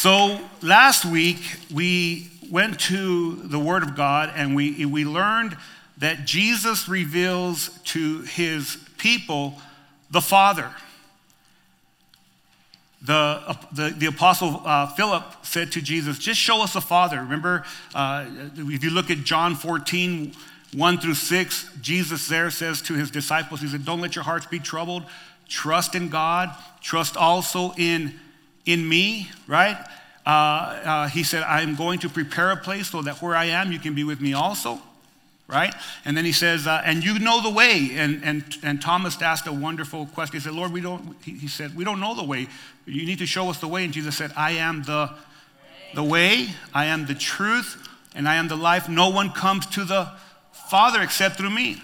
So last week we went to the Word of God and we, we learned that Jesus reveals to his people the Father. The, the, the apostle uh, Philip said to Jesus, Just show us the Father. Remember, uh, if you look at John 14, 1 through 6, Jesus there says to his disciples, He said, Don't let your hearts be troubled. Trust in God. Trust also in, in me, right? Uh, uh, he said, I'm going to prepare a place so that where I am, you can be with me also right? And then he says, uh, and you know the way. And, and, and Thomas asked a wonderful question. He said, Lord, we don't, he, he said, we don't know the way. You need to show us the way. And Jesus said, I am the, the way, I am the truth, and I am the life. No one comes to the Father except through me.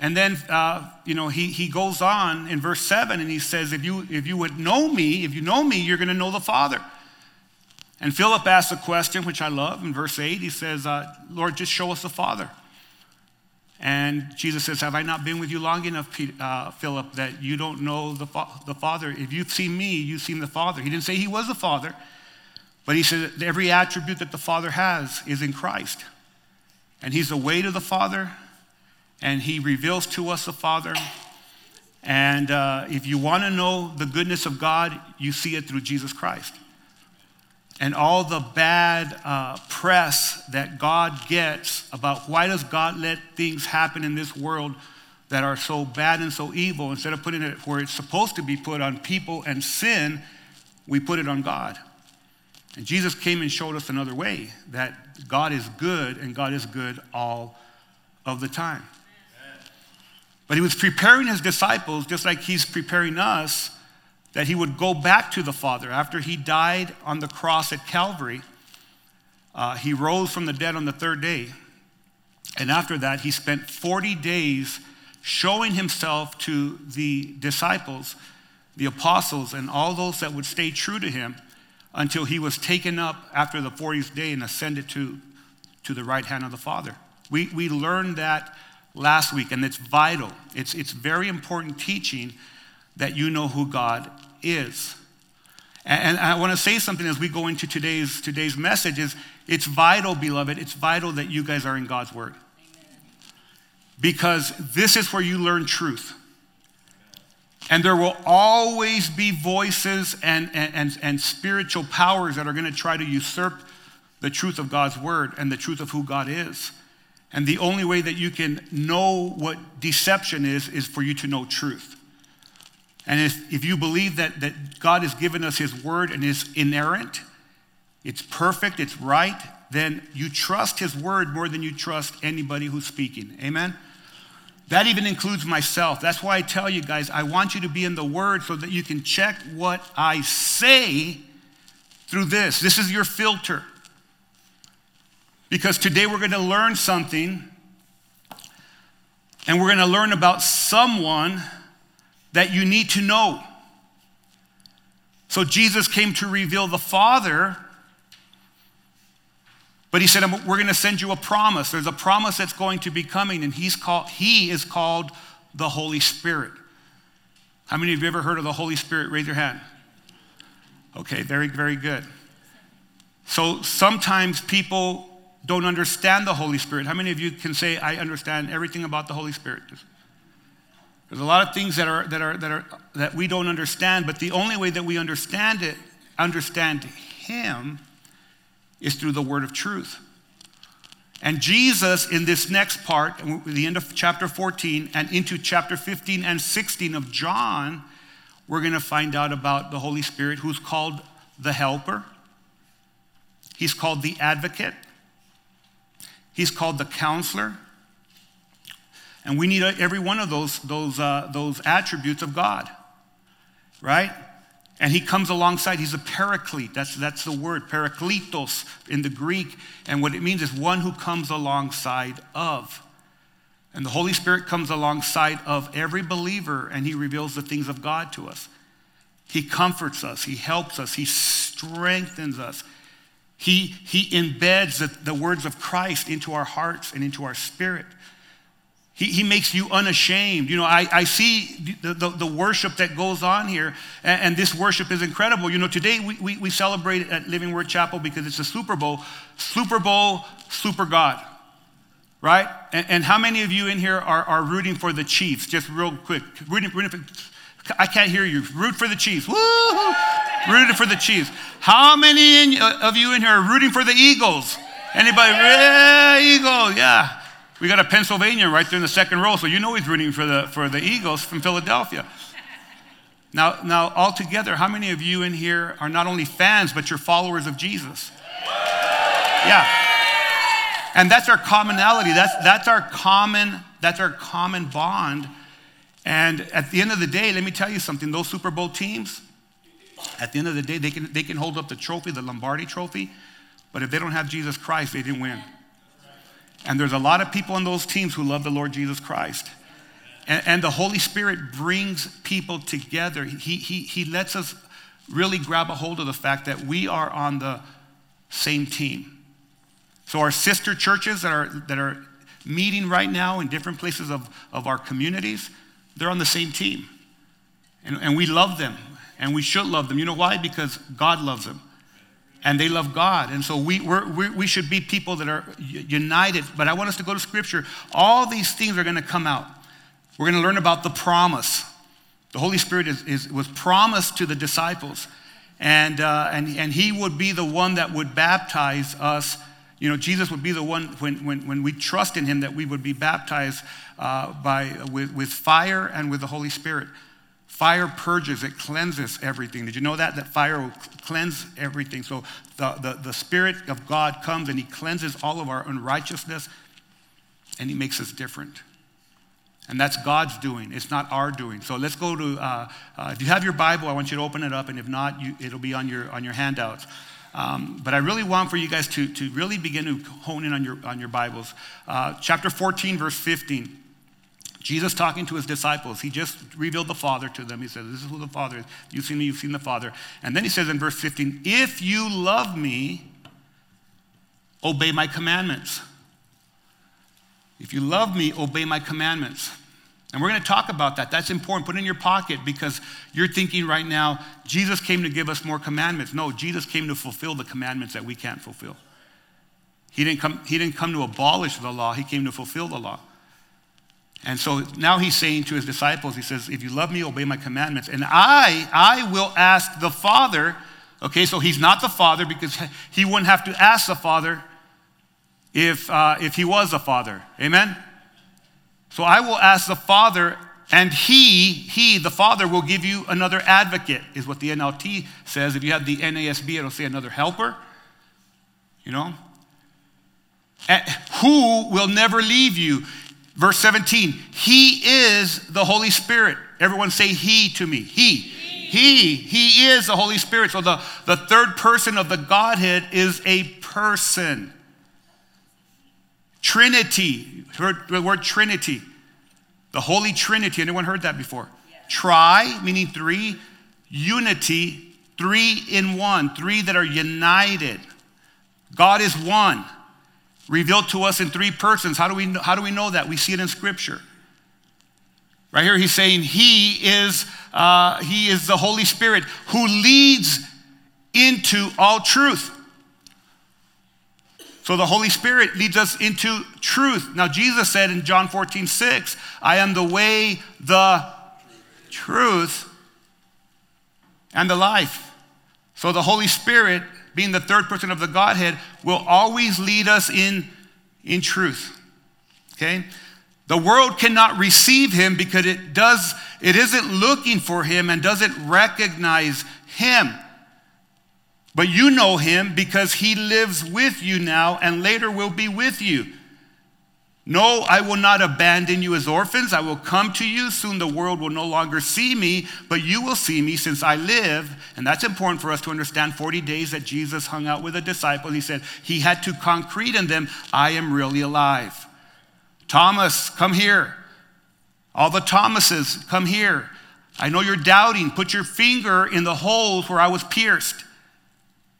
And then, uh, you know, he, he goes on in verse 7 and he says, if you, if you would know me, if you know me, you're going to know the Father. And Philip asks a question, which I love, in verse 8. He says, uh, Lord, just show us the Father. And Jesus says, Have I not been with you long enough, uh, Philip, that you don't know the, fa- the Father? If you've seen me, you've seen the Father. He didn't say he was the Father, but he said every attribute that the Father has is in Christ. And he's the way to the Father, and he reveals to us the Father. And uh, if you want to know the goodness of God, you see it through Jesus Christ and all the bad uh, press that God gets about why does God let things happen in this world that are so bad and so evil, instead of putting it where it's supposed to be put on people and sin, we put it on God. And Jesus came and showed us another way that God is good and God is good all of the time. But he was preparing his disciples just like he's preparing us that he would go back to the Father. After he died on the cross at Calvary, uh, he rose from the dead on the third day. And after that, he spent 40 days showing himself to the disciples, the apostles, and all those that would stay true to him until he was taken up after the 40th day and ascended to, to the right hand of the Father. We, we learned that last week, and it's vital. It's, it's very important teaching that you know who God is. And, I want to say something as we go into today's, today's message is it's vital, beloved, it's vital that you guys are in God's word. Because this is where you learn truth. And there will always be voices and, and, and, and spiritual powers that are going to try to usurp the truth of God's word and the truth of who God is. And the only way that you can know what deception is, is for you to know truth. And if, if you believe that, that God has given us His word and is inerrant, it's perfect, it's right, then you trust His word more than you trust anybody who's speaking. Amen? That even includes myself. That's why I tell you guys, I want you to be in the word so that you can check what I say through this. This is your filter. Because today we're going to learn something, and we're going to learn about someone that you need to know. So Jesus came to reveal the Father, but he said, We're going to send you a promise. There's a promise that's going to be coming, and he's called, he is called the Holy Spirit. How many of you ever heard of the Holy Spirit? Raise your hand. Okay, very, very good. So sometimes people don't understand the Holy Spirit. How many of you can say, I understand everything about the Holy Spirit? There's a lot of things that are that are that are that we don't understand, but the only way that we understand it, understand him, is through the word of truth. And Jesus, in this next part, the end of chapter 14 and into chapter 15 and 16 of John, we're going to find out about the Holy Spirit, who's called the Helper. He's called the Advocate. He's called the Counselor. And we need every one of those, those, uh, those attributes of God, right? And he comes alongside, he's a paraclete. That's, that's the word, parakletos in the Greek. And what it means is one who comes alongside of. And the Holy Spirit comes alongside of every believer and he reveals the things of God to us. He comforts us, he helps us, he strengthens us. He, he embeds the, the words of Christ into our hearts and into our spirit. He, he makes you unashamed. You know, I, I see the, the, the worship that goes on here, and, and, this worship is incredible. You know, today we, we, we celebrate at Living Word Chapel because it's a Super Bowl. Super Bowl, Super God. Right? And, and how many of you in here are, are rooting for the Chiefs? Just real quick. Rooting, rooting for, I can't hear you. Root for the Chiefs. Woo! Rooting for the Chiefs. How many in, uh, of you in here are rooting for the Eagles? Anybody? Yeah, Eagles, yeah. We got a Pennsylvania right there in the second row, so you know he's rooting for the, for the Eagles from Philadelphia. Now, now, altogether, how many of you in here are not only fans, but you're followers of Jesus? Yeah. And that's our commonality. That's, that's our common, that's our common bond. And at the end of the day, let me tell you something, those Super Bowl teams, at the end of the day, they can, they can hold up the trophy, the Lombardi trophy, but if they don't have Jesus Christ, they didn't win. And there's a lot of people on those teams who love the Lord Jesus Christ. And, and the Holy Spirit brings people together. He, he, he lets us really grab a hold of the fact that we are on the same team. So, our sister churches that are, that are meeting right now in different places of, of our communities, they're on the same team. And, and we love them, and we should love them. You know why? Because God loves them and they love God. And so we, we we should be people that are united. But I want us to go to Scripture. All these things are going to come out. We're going to learn about the promise. The Holy Spirit is, is was promised to the disciples, and, uh, and, and He would be the one that would baptize us. You know, Jesus would be the one when, when, when we trust in Him that we would be baptized uh, by, with, with fire and with the Holy Spirit. Fire purges, it cleanses everything. Did you know that? That fire will cleanse everything. So the, the, the Spirit of God comes and He cleanses all of our unrighteousness and He makes us different. And that's God's doing. It's not our doing. So let's go to, uh, uh, if you have your Bible, I want you to open it up. And if not, you, it'll be on your, on your handouts. Um, but I really want for you guys to, to really begin to hone in on your, on your Bibles. Uh, chapter 14, verse 15. Jesus talking to his disciples, he just revealed the Father to them. He said, This is who the Father is. You've seen me, you've seen the Father. And then he says in verse 15, If you love me, obey my commandments. If you love me, obey my commandments. And we're going to talk about that. That's important. Put it in your pocket because you're thinking right now, Jesus came to give us more commandments. No, Jesus came to fulfill the commandments that we can't fulfill. He didn't come, he didn't come to abolish the law, he came to fulfill the law. And so now he's saying to his disciples, he says, If you love me, obey my commandments. And I, I will ask the Father. Okay, so he's not the Father because he wouldn't have to ask the Father if, uh, if he was the Father. Amen? So I will ask the Father, and he, he, the Father, will give you another advocate, is what the NLT says. If you have the NASB, it'll say another helper. You know? who will never leave you. Verse 17, He is the Holy Spirit. Everyone say He to me. He. He. He is the Holy Spirit. So the, the third person of the Godhead is a person. Trinity. Heard the word Trinity. The Holy Trinity. Anyone heard that before? Tri, meaning three. Unity, three in one. Three that are united. God is one revealed to us in three persons. How do we know, how do we know that? We see it in Scripture. Right here, he's saying he is, uh, he is the Holy Spirit who leads into all truth. So the Holy Spirit leads us into truth. Now, Jesus said in John 14, 6, I am the way, the truth, and the life. So the Holy Spirit being the third person of the Godhead, will always lead us in, in truth. Okay? The world cannot receive him because it does it isn't looking for him and doesn't recognize him. But you know him because he lives with you now and later will be with you. No, I will not abandon you as orphans. I will come to you. Soon the world will no longer see me, but you will see me since I live. And that's important for us to understand 40 days that Jesus hung out with the disciples. He said he had to concrete in them, I am really alive. Thomas, come here. All the Thomases, come here. I know you're doubting. Put your finger in the holes where I was pierced.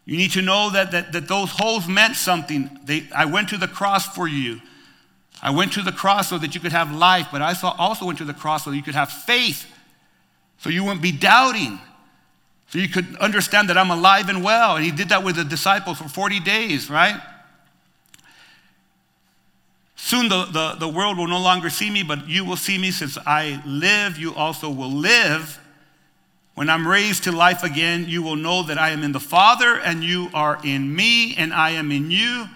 You need to know that, that, that those holes meant something. They, I went to the cross for you. I went to the cross so that you could have life, but I also went to the cross so that you could have faith, so you wouldn't be doubting, so you could understand that I'm alive and well. And he did that with the disciples for 40 days, right? Soon the, the, the world will no longer see me, but you will see me. Since I live, you also will live. When I'm raised to life again, you will know that I am in the Father, and you are in me, and I am in you.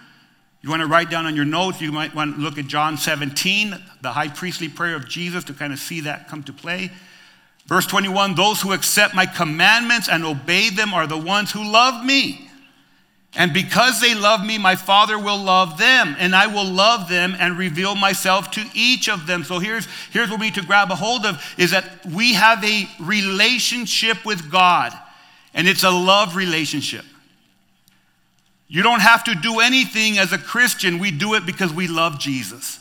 You want to write down on your notes, you might want to look at John 17, the high priestly prayer of Jesus, to kind of see that come to play. Verse 21 Those who accept my commandments and obey them are the ones who love me. And because they love me, my Father will love them, and I will love them and reveal myself to each of them. So here's, here's what we need to grab a hold of is that we have a relationship with God, and it's a love relationship. You don't have to do anything as a Christian. We do it because we love Jesus.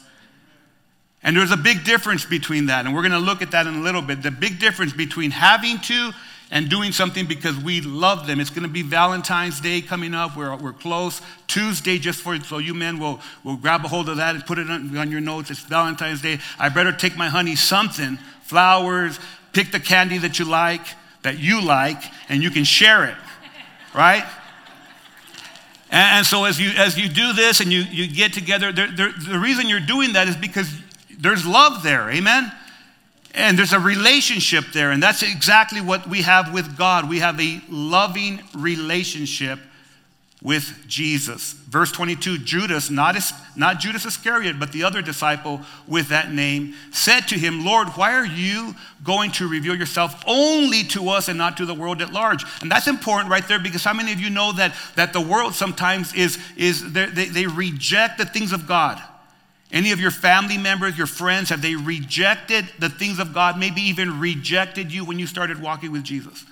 And there's a big difference between that. And we're going to look at that in a little bit. The big difference between having to and doing something because we love them. It's going to be Valentine's Day coming up. We're, we're close. Tuesday, just for so you men will, will grab a hold of that and put it on, on your notes. It's Valentine's Day. I better take my honey something flowers, pick the candy that you like, that you like, and you can share it, right? And, so as you, as you do this and you, you get together, the reason you're doing that is because there's love there, amen? And there's a relationship there, and that's exactly what we have with God. We have a loving relationship with Jesus. Verse 22 Judas, not, not Judas Iscariot, but the other disciple with that name, said to him, Lord, why are you going to reveal yourself only to us and not to the world at large? And that's important right there because how many of you know that, that the world sometimes is, is they, they reject the things of God? Any of your family members, your friends, have they rejected the things of God, maybe even rejected you when you started walking with Jesus?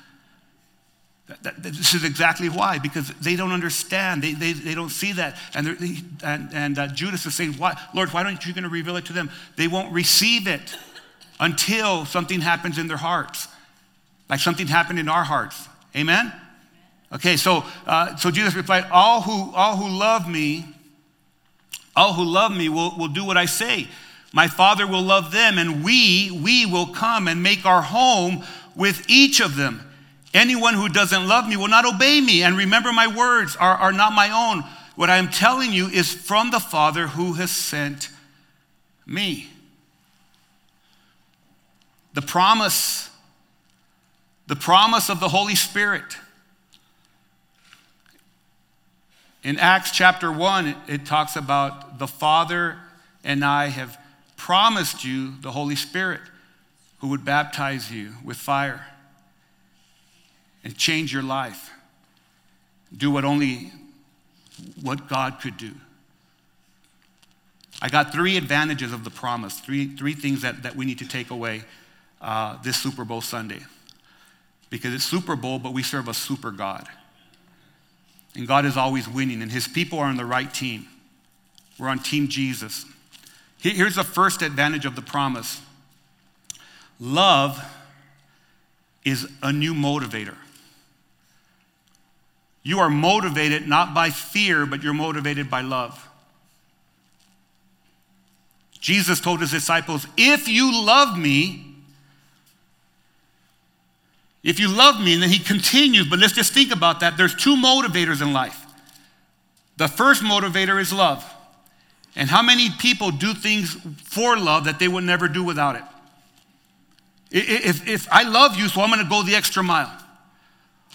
That, that, this is exactly why, because they don't understand. They, they, they don't see that. And, and, and uh, Judas is saying, why, Lord, why don't you going to reveal it to them? They won't receive it until something happens in their hearts, like something happened in our hearts. Amen? Okay, so, uh, so Jesus replied, all who, all who love me, all who love me will, will do what I say. My Father will love them, and we, we will come and make our home with each of them. Anyone who doesn't love me will not obey me. And remember, my words are, are not my own. What I am telling you is from the Father who has sent me. The promise, the promise of the Holy Spirit. In Acts chapter 1, it, talks about the Father and I have promised you the Holy Spirit who would baptize you with fire and change your life. Do what only what God could do. I got three advantages of the promise, three, three things that, that we need to take away uh, this Super Bowl Sunday. Because it's Super Bowl, but we serve a super God. And God is always winning, and his people are on the right team. We're on Team Jesus. Here's the first advantage of the promise love is a new motivator. You are motivated not by fear, but you're motivated by love. Jesus told his disciples, If you love me, if you love me, and then he continues, but let's just think about that. There's two motivators in life. The first motivator is love. And how many people do things for love that they would never do without it? If, if I love you, so I'm going to go the extra mile.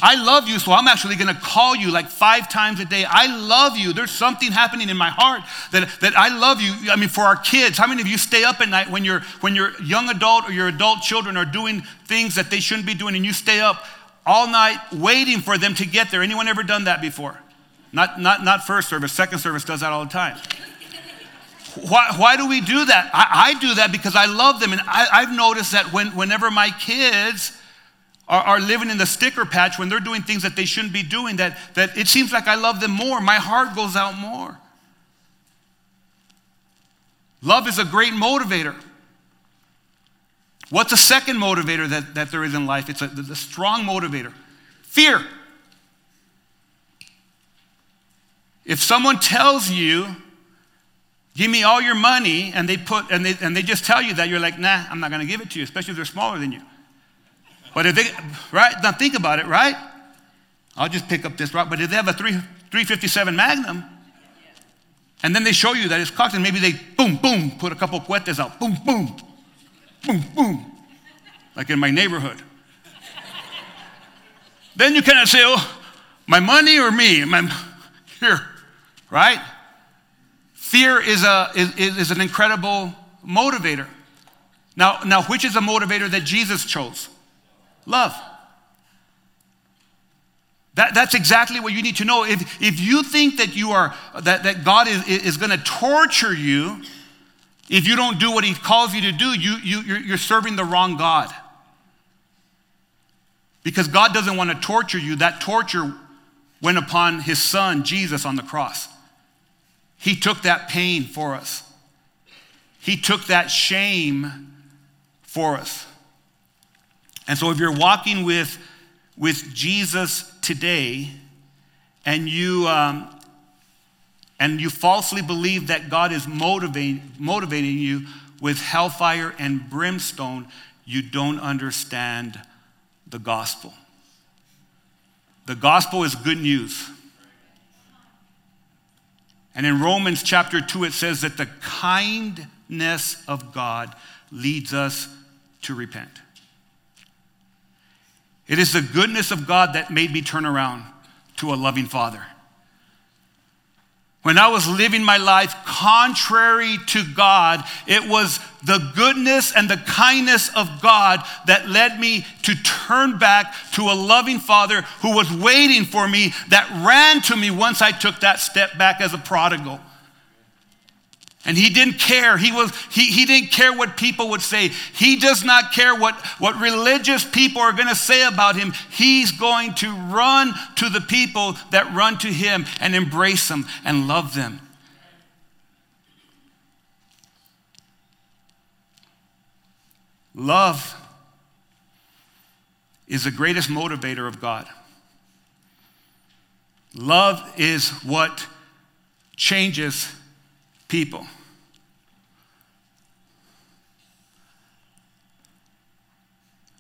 I love you, so I'm actually going to call you like five times a day. I love you. There's something happening in my heart that, that I love you. I mean, for our kids, how many of you stay up at night when you're when your young adult or your adult children are doing things that they shouldn't be doing, and you stay up all night waiting for them to get there? Anyone ever done that before? Not not not first service. Second service does that all the time. Why, why do we do that? I, I do that because I love them, and I, I've noticed that when, whenever my kids are, are living in the sticker patch when they're doing things that they shouldn't be doing, that, that it seems like I love them more. My heart goes out more. Love is a great motivator. What's a second motivator that, that there is in life? It's a, a strong motivator fear. If someone tells you Give me all your money, and they put and they and they just tell you that you're like, nah, I'm not gonna give it to you, especially if they're smaller than you. But if they right, now think about it, right? I'll just pick up this rock. But if they have a 3, 357 Magnum, and then they show you that it's cocked, and maybe they boom, boom, put a couple cuetes out, boom, boom, boom, boom, like in my neighborhood. then you cannot say, oh, my money or me? My, here, right? Fear is, a, is, is an incredible motivator. Now, now, which is a motivator that Jesus chose? Love. That, that's exactly what you need to know. If, if you think that you are that, that God is, is going to torture you if you don't do what he calls you to do, you, you, you're, you're serving the wrong God. Because God doesn't want to torture you. That torture went upon his son, Jesus, on the cross. He took that pain for us, He took that shame for us. And so, if you're walking with, with Jesus today and you, um, and you falsely believe that God is motivating, motivating you with hellfire and brimstone, you don't understand the gospel. The gospel is good news. And in Romans chapter 2, it says that the kindness of God leads us to repent. It is the goodness of God that made me turn around to a loving Father. When I was living my life contrary to God, it was the goodness and the kindness of God that led me to turn back to a loving Father who was waiting for me, that ran to me once I took that step back as a prodigal. And he didn't care. He, was, he, he didn't care what people would say. He does not care what, what religious people are going to say about him. He's going to run to the people that run to him and embrace them and love them. Love is the greatest motivator of God. Love is what changes people.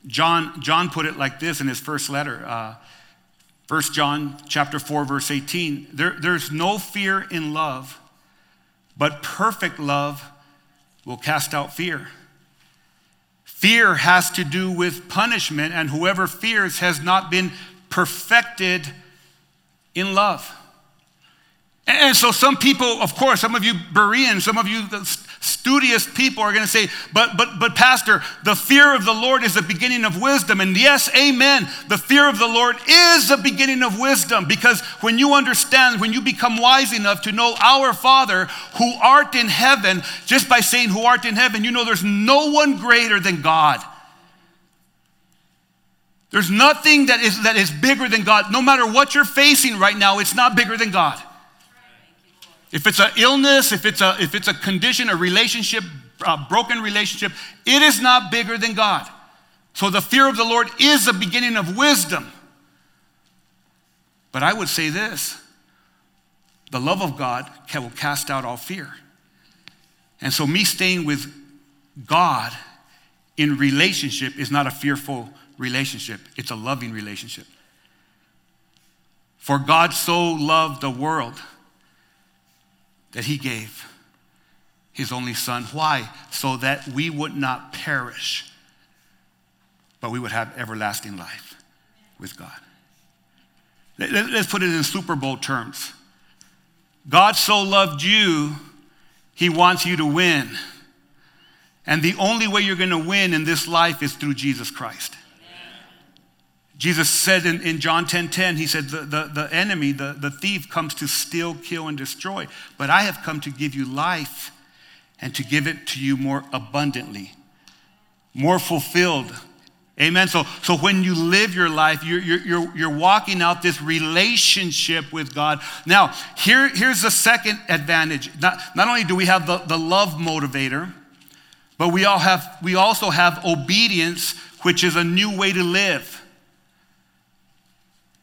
John, John put it like this in his first letter. Uh, 1 John chapter 4, verse 18. There, there's no fear in love, but perfect love will cast out fear. Fear has to do with punishment, and whoever fears has not been perfected in love. And so, some people, of course, some of you Bereans, some of you studious people are going to say, but, but, but, Pastor, the fear of the Lord is the beginning of wisdom. And yes, amen. The fear of the Lord is the beginning of wisdom because when you understand, when you become wise enough to know our Father who art in heaven, just by saying who art in heaven, you know there's no one greater than God. There's nothing that is, that is bigger than God. No matter what you're facing right now, it's not bigger than God. If it's an illness, if it's a, if it's a condition, a relationship, a broken relationship, it is not bigger than God. So the fear of the Lord is the beginning of wisdom. But I would say this the love of God will cast out all fear. And so, me staying with God in relationship is not a fearful relationship, it's a loving relationship. For God so loved the world that he gave his only son. Why? So that we would not perish, but we would have everlasting life with God. Let's put it in Super Bowl terms. God so loved you, he wants you to win. And the only way you're going to win in this life is through Jesus Christ. Jesus said in, in John 10 10, he said, the, the, the enemy, the, the thief, comes to steal, kill, and destroy. But I have come to give you life and to give it to you more abundantly, more fulfilled. Amen. So, so when you live your life, you're, you're, you're walking out this relationship with God. Now, here, here's the second advantage. Not, not only do we have the, the love motivator, but we, all have, we also have obedience, which is a new way to live.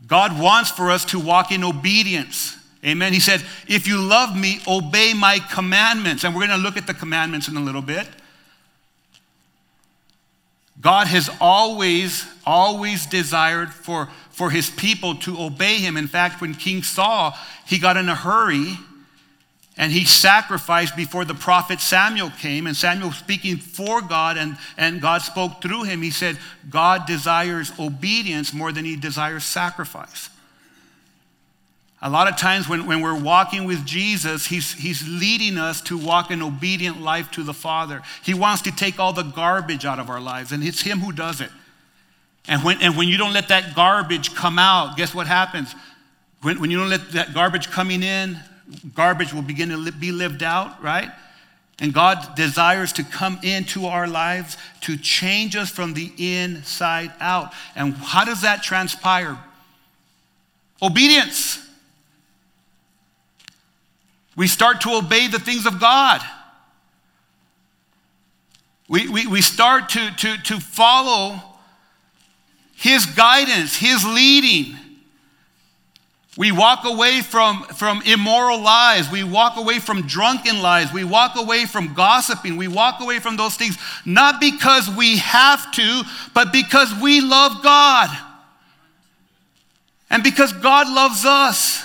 God wants for us to walk in obedience. Amen. He said, If you love me, obey my commandments. And we're going to look at the commandments in a little bit. God has always, always desired for, for his people to obey him. In fact, when King Saul, he got in a hurry and he sacrificed before the prophet Samuel came, and Samuel speaking for God, and, and God spoke through him. He said, God desires obedience more than he desires sacrifice. A lot of times when, when we're walking with Jesus, he's, he's leading us to walk an obedient life to the Father. He wants to take all the garbage out of our lives, and it's Him who does it. And when, and when you don't let that garbage come out, guess what happens? When, when you don't let that garbage coming in, garbage will begin to be lived out, right? And God desires to come into our lives to change us from the inside out. And how does that transpire? Obedience. We start to obey the things of God. We, we, we start to, to, to follow His guidance, His leading. We walk away from, from immoral lies. We walk away from drunken lies. We walk away from gossiping. We walk away from those things, not because we have to, but because we love God. And because God loves us.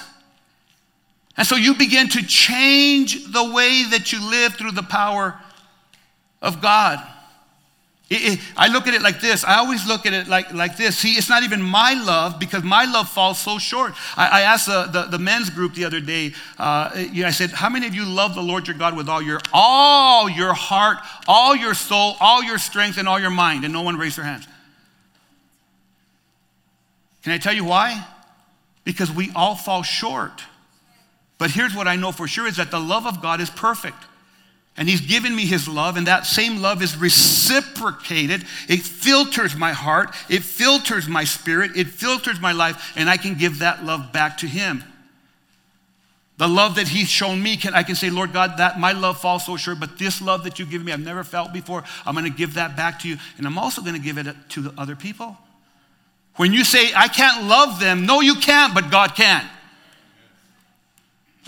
And so you begin to change the way that you live through the power of God. It, it, I look at it like this. I always look at it like, like this. See, it's not even my love because my love falls so short. I, I asked the, the, the, men's group the other day, uh, I said, How many of you love the Lord your God with all your, all your heart, all your soul, all your strength, and all your mind? And no one raised their hands. Can I tell you why? Because we all fall short. But here's what I know for sure is that the love of God is perfect. And he's given me his love, and that same love is reciprocated. It filters my heart, it filters my spirit, it filters my life, and I can give that love back to him. The love that he's shown me, can, I can say, Lord God, that my love falls so short, but this love that you give me, I've never felt before. I'm going to give that back to you, and I'm also going to give it to other people. When you say, I can't love them, no, you can't, but God can.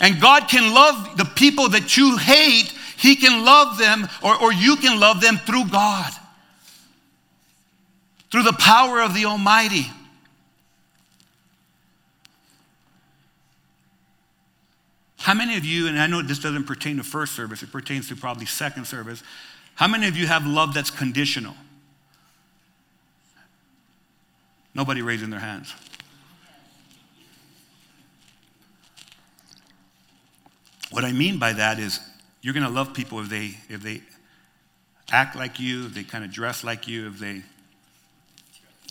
And God can love the people that you hate, He can love them, or, or you can love them through God, through the power of the Almighty. How many of you, and I know this doesn't pertain to first service, it pertains to probably second service. How many of you have love that's conditional? Nobody raising their hands. What I mean by that is you're going to love people if they if they act like you, if they kind of dress like you, if they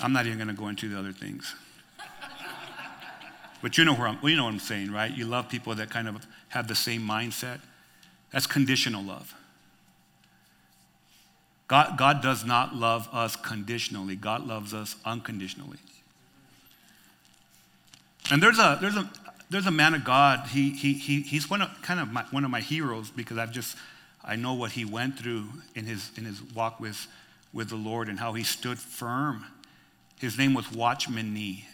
I'm not even going to go into the other things. but you know where I'm, you know what I'm saying, right? You love people that kind of have the same mindset. That's conditional love. God, God does not love us conditionally. God loves us unconditionally. And there's a, there's a, there's a man of God. He, he, he, he's one of, kind of my, one of my heroes because I've just, I know what he went through in his, in his walk with, with the Lord and how he stood firm. His name was Watchman Nee.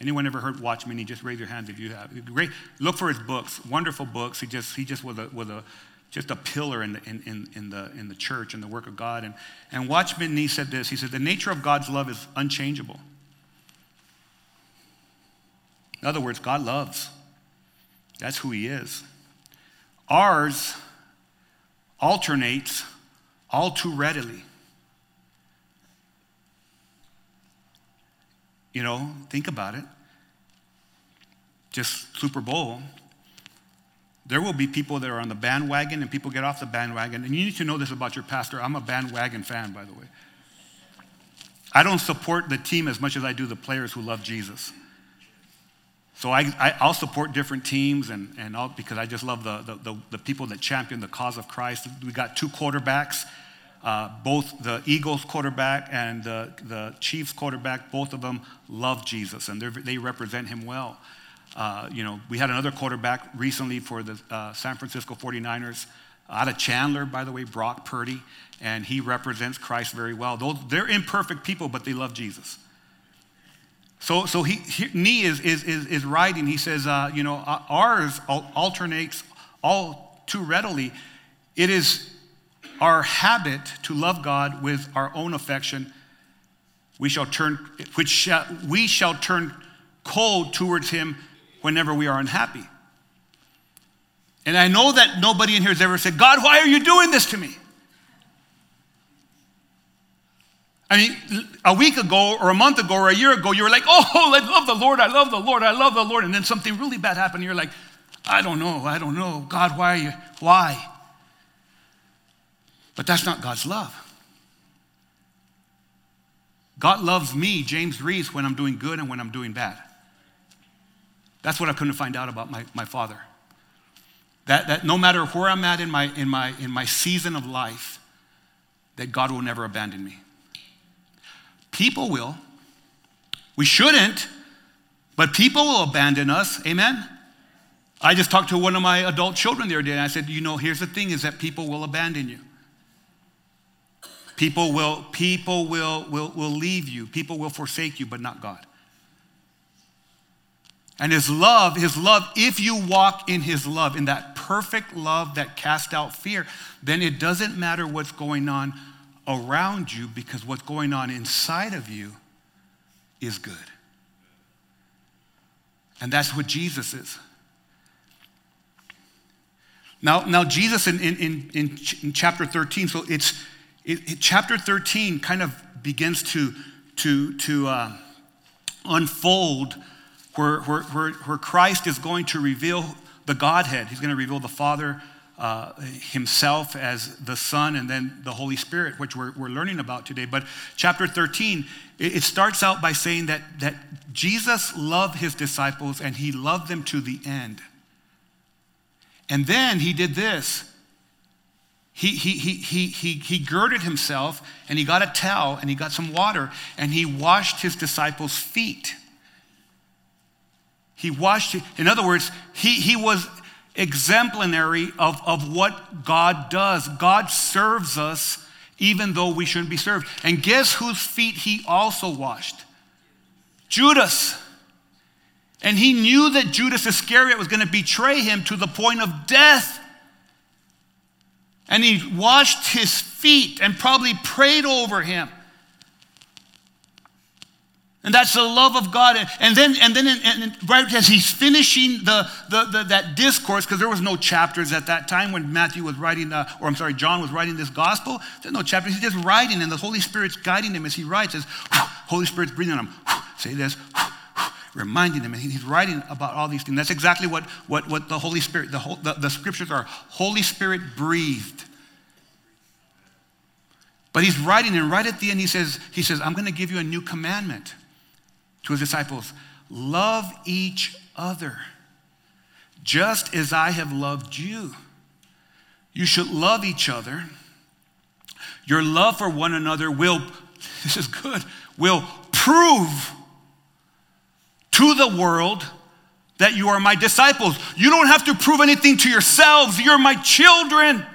Anyone ever heard Watchman Nee? Just raise your hands if you have. Great. Look for his books, wonderful books. He just, he just was a, was a, just a pillar in the, in, in, in, the, in the church and the work of God. And, and Watchman Nee said this. He said, the nature of God's love is unchangeable. In other words, God loves. That's who He is. Ours alternates all too readily. You know, think about it. Just Super Bowl. There will be people that are on the bandwagon and people get off the bandwagon. And you need to know this about your pastor. I'm a bandwagon fan, by the way. I don't support the team as much as I do the players who love Jesus. So I, will support different teams and, and I'll, because I just love the, the, the, the, people that champion the cause of Christ. We got two quarterbacks, uh, both the Eagles quarterback and the, the Chiefs quarterback, both of them love Jesus and they represent him well. Uh, you know, we had another quarterback recently for the uh, San Francisco 49ers, out of Chandler, by the way, Brock Purdy, and he represents Christ very well. Those, they're imperfect people, but they love Jesus. So, so he, he is, is, is, is writing, he says, uh, you know, uh, ours alternates all too readily. It is our habit to love God with our own affection. We shall turn, which shall, we shall turn cold towards him whenever we are unhappy. And I know that nobody in here has ever said, God, why are you doing this to me? I mean, a week ago or a month ago or a year ago, you were like, oh, I love the Lord, I love the Lord, I love the Lord. And then something really bad happened. You're like, I don't know, I don't know. God, why are you? Why? But that's not God's love. God loves me, James Reese, when I'm doing good and when I'm doing bad. That's what I couldn't find out about my, my father. That, that no matter where I'm at in my, in, my, in my season of life, that God will never abandon me. People will. We shouldn't, but people will abandon us. Amen? I just talked to one of my adult children the other day, and I said, You know, here's the thing is that people will abandon you. People will, people will, will, will leave you. People will forsake you, but not God. And his love, his love, if you walk in his love, in that perfect love that casts out fear, then it doesn't matter what's going on around you because what's going on inside of you is good. And that's what Jesus is. Now, now Jesus in, in, in, in chapter 13, so it's it, it, chapter 13 kind of begins to, to, to uh, unfold where, where, where, where Christ is going to reveal the Godhead. He's going to reveal the Father uh, himself as the Son and then the Holy Spirit, which we're, we're learning about today. But chapter 13, it, it starts out by saying that, that Jesus loved his disciples and he loved them to the end. And then he did this. He, he, he, he, he, he girded himself and he got a towel and he got some water and he washed his disciples' feet. He washed, in other words, he, he was exemplary of, of what God does. God serves us even though we shouldn't be served. And guess whose feet he also washed? Judas. And he knew that Judas Iscariot was going to betray him to the point of death. And he washed his feet and probably prayed over him. And that's the love of God. And then, and then and right as he's finishing the, the, the that discourse, because there was no chapters at that time when Matthew was writing, uh, or I'm sorry, John was writing this gospel. There's no chapters. He's just writing, and the Holy Spirit's guiding him as he writes. As, Holy Spirit's breathing on him. Say this, reminding him. And he's writing about all these things. That's exactly what, what, what the Holy Spirit, the, whole, the, the scriptures are Holy Spirit breathed. But he's writing, and right at the end, he says, he says I'm going to give you a new commandment to his disciples love each other just as I have loved you. You should love each other. Your love for one another will, this is good, will prove to the world that you are my disciples. You don't have to prove anything to yourselves. You're my children.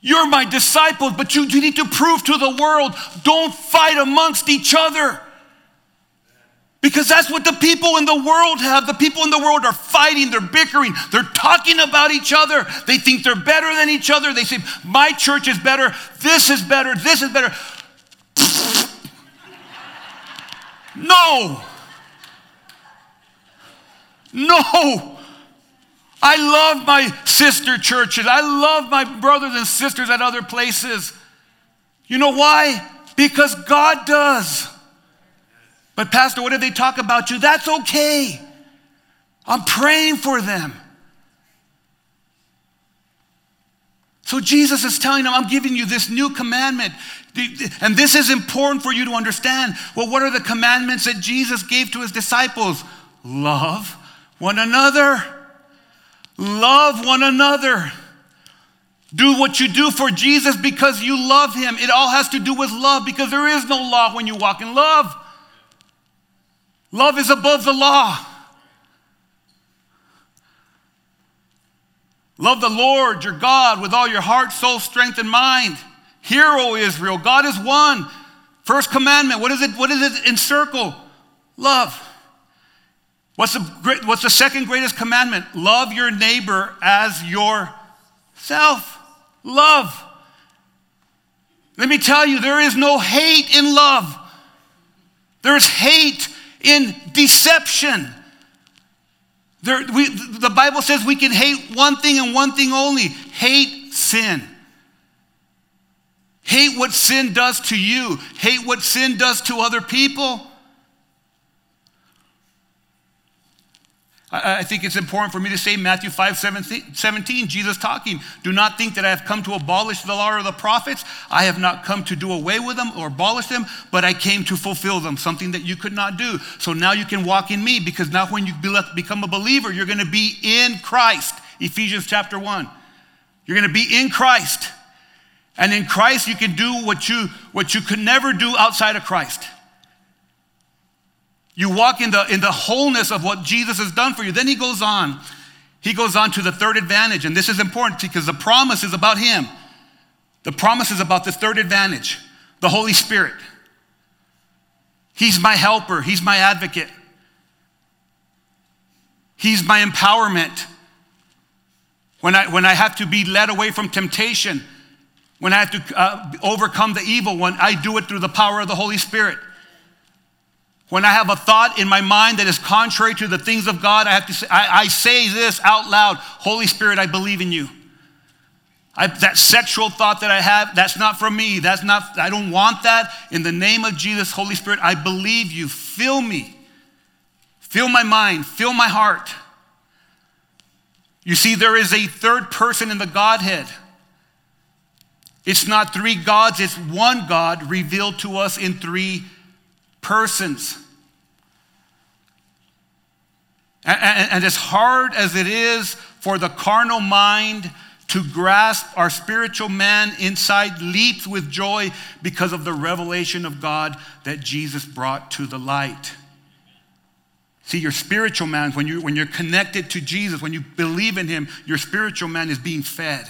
You're my disciples, but you, you need to prove to the world don't fight amongst each other. Because that's what the people in the world have. The people in the world are fighting, they're bickering, they're talking about each other. They think they're better than each other. They say, My church is better, this is better, this is better. no. No. I love my sister churches. I love my brothers and sisters at other places. You know why? Because God does. But, Pastor, what if they talk about you? That's okay. I'm praying for them. So, Jesus is telling them, I'm giving you this new commandment. And this is important for you to understand. Well, what are the commandments that Jesus gave to his disciples? Love one another. Love one another. Do what you do for Jesus because you love him. It all has to do with love because there is no law when you walk in love. Love is above the law. Love the Lord your God with all your heart, soul, strength, and mind. Hear, O Israel, God is one. First commandment, what is it? What is it encircle? Love. What's the, what's the second greatest commandment? Love your neighbor as yourself. Love. Let me tell you, there is no hate in love. There's hate in deception. There, we, the Bible says we can hate one thing and one thing only hate sin. Hate what sin does to you, hate what sin does to other people. I, think it's important for me to say Matthew 5 17, Jesus talking. Do not think that I have come to abolish the law or the prophets. I have not come to do away with them or abolish them, but I came to fulfill them, something that you could not do. So now you can walk in me because now when you become a believer, you're going to be in Christ. Ephesians chapter 1. You're going to be in Christ. And in Christ, you can do what you, what you could never do outside of Christ. You walk in the, in the wholeness of what Jesus has done for you. Then he goes on. He goes on to the third advantage. And this is important because the promise is about him. The promise is about the third advantage the Holy Spirit. He's my helper, He's my advocate, He's my empowerment. When I, when I have to be led away from temptation, when I have to uh, overcome the evil one, I do it through the power of the Holy Spirit. When I have a thought in my mind that is contrary to the things of God, I have to say, I, I say this out loud Holy Spirit, I believe in you. I, that sexual thought that I have, that's not from me. That's not, I don't want that. In the name of Jesus, Holy Spirit, I believe you. Fill me. Fill my mind. Fill my heart. You see, there is a third person in the Godhead. It's not three gods, it's one God revealed to us in three persons. And, and, and, as hard as it is for the carnal mind to grasp, our spiritual man inside leaps with joy because of the revelation of God that Jesus brought to the light. See, your spiritual man, when, you, when you're connected to Jesus, when you believe in him, your spiritual man is being fed.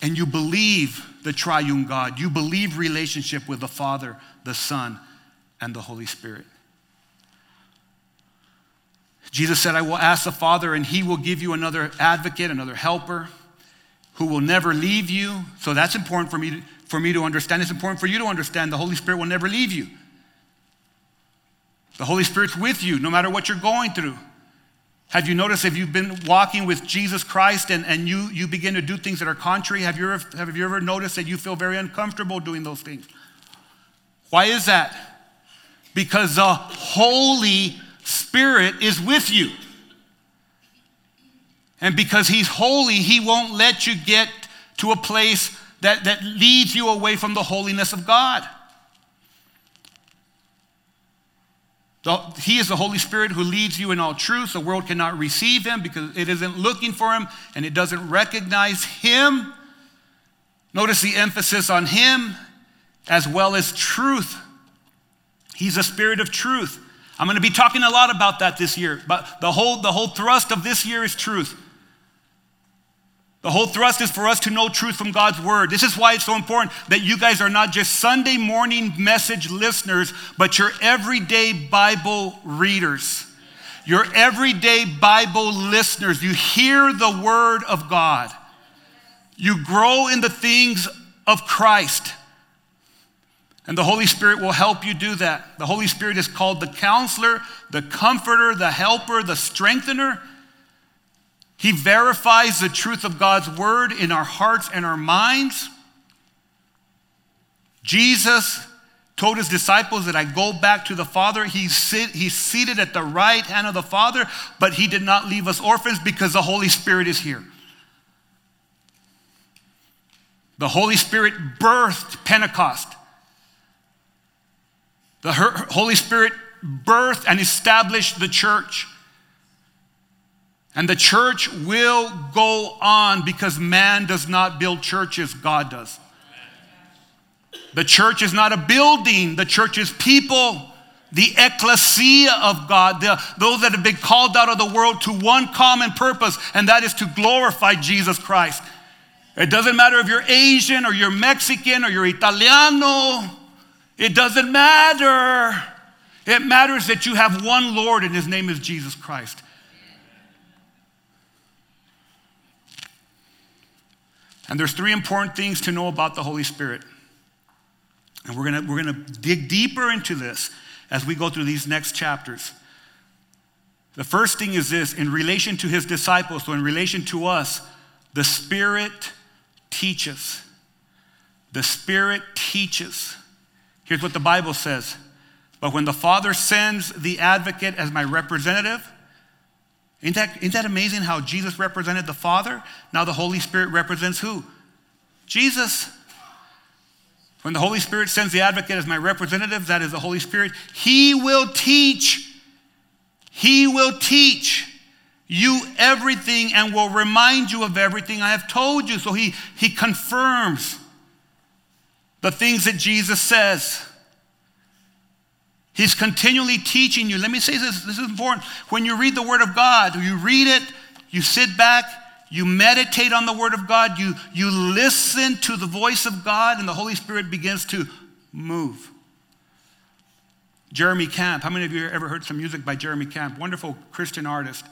And you believe the triune God. You believe relationship with the Father, the Son, and the Holy Spirit. Jesus said, I will ask the Father, and he will give you another advocate, another helper who will never leave you. So that's important for me to, for me to understand. It's important for you to understand the Holy Spirit will never leave you. The Holy Spirit's with you no matter what you're going through. Have you noticed if you've been walking with Jesus Christ and, and you, you begin to do things that are contrary? Have you, ever, have you ever noticed that you feel very uncomfortable doing those things? Why is that? Because the Holy Spirit is with you. And because He's holy, He won't let you get to a place that, that leads you away from the holiness of God. The, he is the Holy Spirit who leads you in all truth. The world cannot receive him because it isn't looking for him and it doesn't recognize him. Notice the emphasis on him as well as truth. He's a spirit of truth. I'm going to be talking a lot about that this year, but the whole, the whole thrust of this year is truth. The whole thrust is for us to know truth from God's word. This is why it's so important that you guys are not just Sunday morning message listeners, but you're everyday Bible readers. You're everyday Bible listeners. You hear the word of God. You grow in the things of Christ. And the Holy Spirit will help you do that. The Holy Spirit is called the counselor, the comforter, the helper, the strengthener. He verifies the truth of God's word in our hearts and our minds. Jesus told his disciples that I go back to the Father. He's, sit, he's seated at the right hand of the Father, but he did not leave us orphans because the Holy Spirit is here. The Holy Spirit birthed Pentecost. The Holy Spirit birthed and established the church. And the church will go on because man does not build churches, God does. The church is not a building, the church is people, the ecclesia of God, the, those that have been called out of the world to one common purpose, and that is to glorify Jesus Christ. It doesn't matter if you're Asian or you're Mexican or you're Italiano, it doesn't matter. It matters that you have one Lord and his name is Jesus Christ. And there's three important things to know about the Holy Spirit. And we're going we're to dig deeper into this as we go through these next chapters. The first thing is this in relation to his disciples, so in relation to us, the Spirit teaches. The Spirit teaches. Here's what the Bible says But when the Father sends the advocate as my representative, isn't that, isn't that amazing how Jesus represented the Father? Now the Holy Spirit represents who? Jesus. When the Holy Spirit sends the advocate as my representative, that is the Holy Spirit, He will teach. He will teach you everything and will remind you of everything I have told you. So He, he confirms the things that Jesus says. He's continually teaching you. Let me say this this is important. When you read the Word of God, you read it, you sit back, you meditate on the Word of God, you, you listen to the voice of God, and the Holy Spirit begins to move. Jeremy Camp, how many of you ever heard some music by Jeremy Camp? Wonderful Christian artist.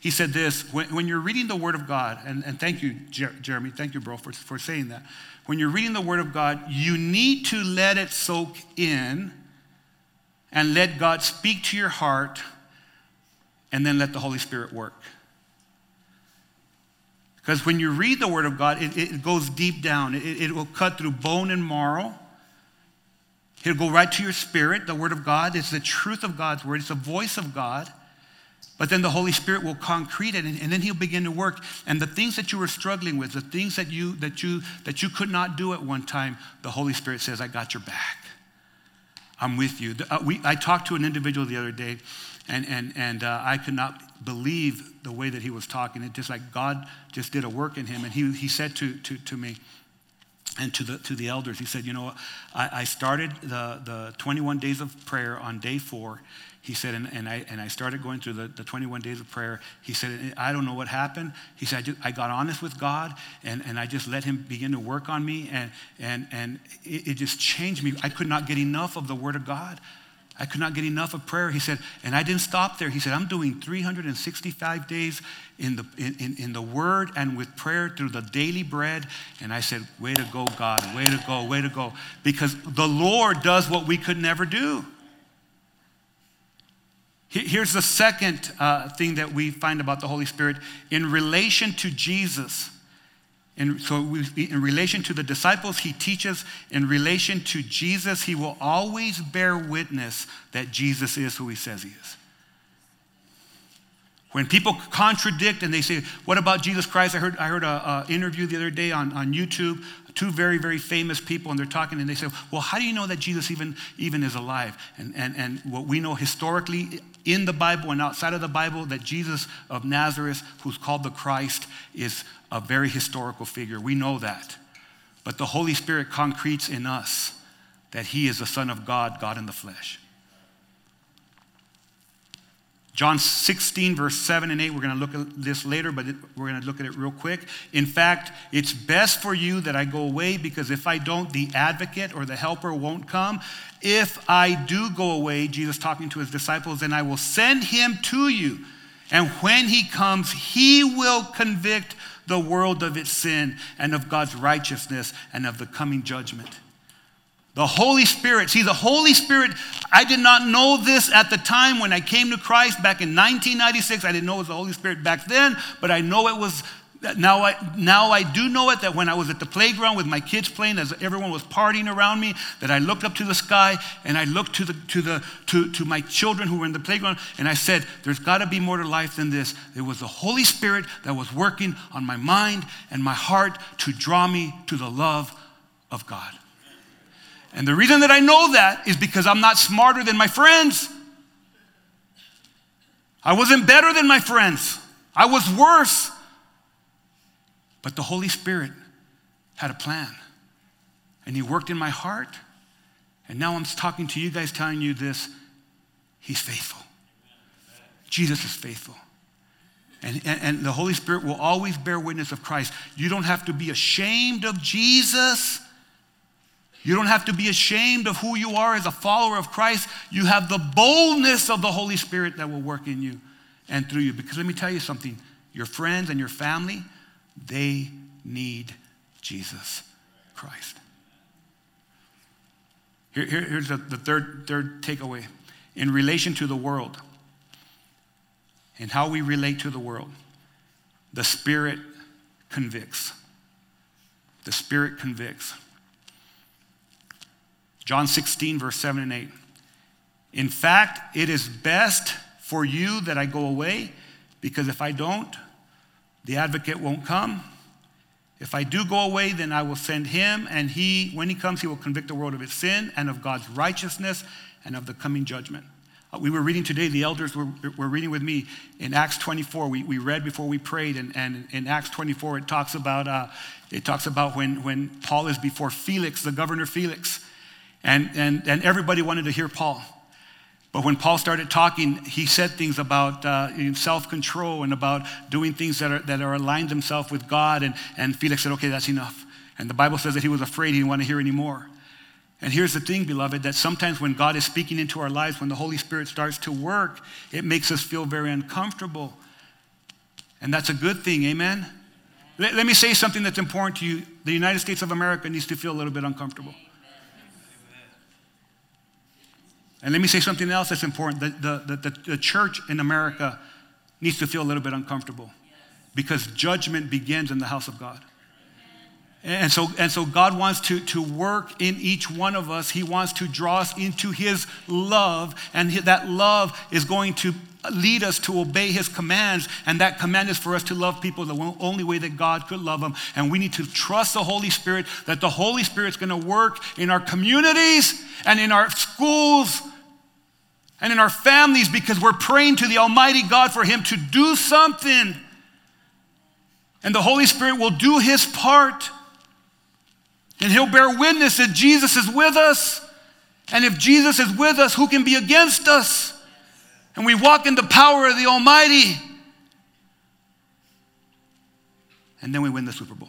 He said this when, when you're reading the Word of God, and, and thank you, Jer- Jeremy, thank you, bro, for, for saying that. When you're reading the Word of God, you need to let it soak in and let God speak to your heart, and then let the Holy Spirit work. Because when you read the Word of God, it, it goes deep down. It, it will cut through bone and marrow. It'll go right to your spirit. The Word of God is the truth of God's Word, it's the voice of God. But then the Holy Spirit will concrete it, and, and, then He'll begin to work. And the things that you were struggling with, the things that you that you that you could not do at one time, the Holy Spirit says, "I got your back. I'm with you." Uh, we, I talked to an individual the other day, and, and, and uh, I could not believe the way that he was talking. It just like God just did a work in him. And he, he said to, to, to me and to the, to the elders, he said, You know, I, I started the, the 21 days of prayer on day four. He said, and, and, I, and I started going through the, the 21 days of prayer. He said, I don't know what happened. He said, I, just, I got honest with God and, and I just let him begin to work on me and, and, and it, it just changed me. I could not get enough of the Word of God. I could not get enough of prayer. He said, and I didn't stop there. He said, I'm doing 365 days in the, in, in the word and with prayer through the daily bread. And I said, way to go, God, way to go, way to go. Because the Lord does what we could never do. Here's the second uh, thing that we find about the Holy Spirit in relation to Jesus. And so, we, in relation to the disciples, he teaches. In relation to Jesus, he will always bear witness that Jesus is who he says he is. When people contradict and they say, What about Jesus Christ? I heard, I heard an interview the other day on, on YouTube, two very, very famous people, and they're talking and they say, Well, how do you know that Jesus even, even is alive? And, and, and what we know historically in the Bible and outside of the Bible, that Jesus of Nazareth, who's called the Christ, is a very historical figure. We know that. But the Holy Spirit concretes in us that he is the Son of God, God in the flesh. John 16, verse 7 and 8, we're going to look at this later, but we're going to look at it real quick. In fact, it's best for you that I go away because if I don't, the advocate or the helper won't come. If I do go away, Jesus talking to his disciples, then I will send him to you. And when he comes, he will convict the world of its sin and of God's righteousness and of the coming judgment. The Holy Spirit. See, the Holy Spirit, I did not know this at the time when I came to Christ back in 1996. I didn't know it was the Holy Spirit back then, but I know it was now I, now I do know it that when I was at the playground with my kids playing as everyone was partying around me, that I looked up to the sky and I looked to, the, to, the, to, to my children who were in the playground and I said, There's got to be more to life than this. It was the Holy Spirit that was working on my mind and my heart to draw me to the love of God. And the reason that I know that is because I'm not smarter than my friends. I wasn't better than my friends. I was worse. But the Holy Spirit had a plan. And He worked in my heart. And now I'm talking to you guys, telling you this He's faithful. Jesus is faithful. And, and, and, the Holy Spirit will always bear witness of Christ. You don't have to be ashamed of Jesus. You don't have to be ashamed of who you are as a follower of Christ. You have the boldness of the Holy Spirit that will work in you and through you. Because let me tell you something your friends and your family, they need Jesus Christ. Here, here, here's the, the third, third takeaway in relation to the world and how we relate to the world. The Spirit convicts. The Spirit convicts. John 16, verse 7 and 8. In fact, it is best for you that I go away, because if I don't, the advocate won't come. If I do go away, then I will send him, and he, when he comes, he will convict the world of its sin and of God's righteousness and of the coming judgment. Uh, we were reading today, the elders were, were reading with me in Acts 24. We, we read before we prayed, and, and in Acts 24, it talks about, uh, it talks about when, when Paul is before Felix, the governor Felix. And, and, and everybody wanted to hear Paul. But when Paul started talking, he said things about uh, self control and about doing things that are, that are aligned himself with God. And, and Felix said, okay, that's enough. And the Bible says that he was afraid, he didn't want to hear anymore. And here's the thing, beloved, that sometimes when God is speaking into our lives, when the Holy Spirit starts to work, it makes us feel very uncomfortable. And that's a good thing, amen? Let, let me say something that's important to you. The United States of America needs to feel a little bit uncomfortable. And let me say something else that's important. The, the, the, the, church in America needs to feel a little bit uncomfortable because judgment begins in the house of God. And so, and so God wants to, to work in each one of us. He wants to draw us into His love, and that love is going to lead us to obey His commands. And that command is for us to love people the only way that God could love them. And we need to trust the Holy Spirit that the Holy Spirit's going to work in our communities and in our schools and in our families because we're praying to the Almighty God for Him to do something. And the Holy Spirit will do His part. And He'll bear witness that Jesus is with us. And if Jesus is with us, who can be against us? And we walk in the power of the Almighty. And then we win the Super Bowl.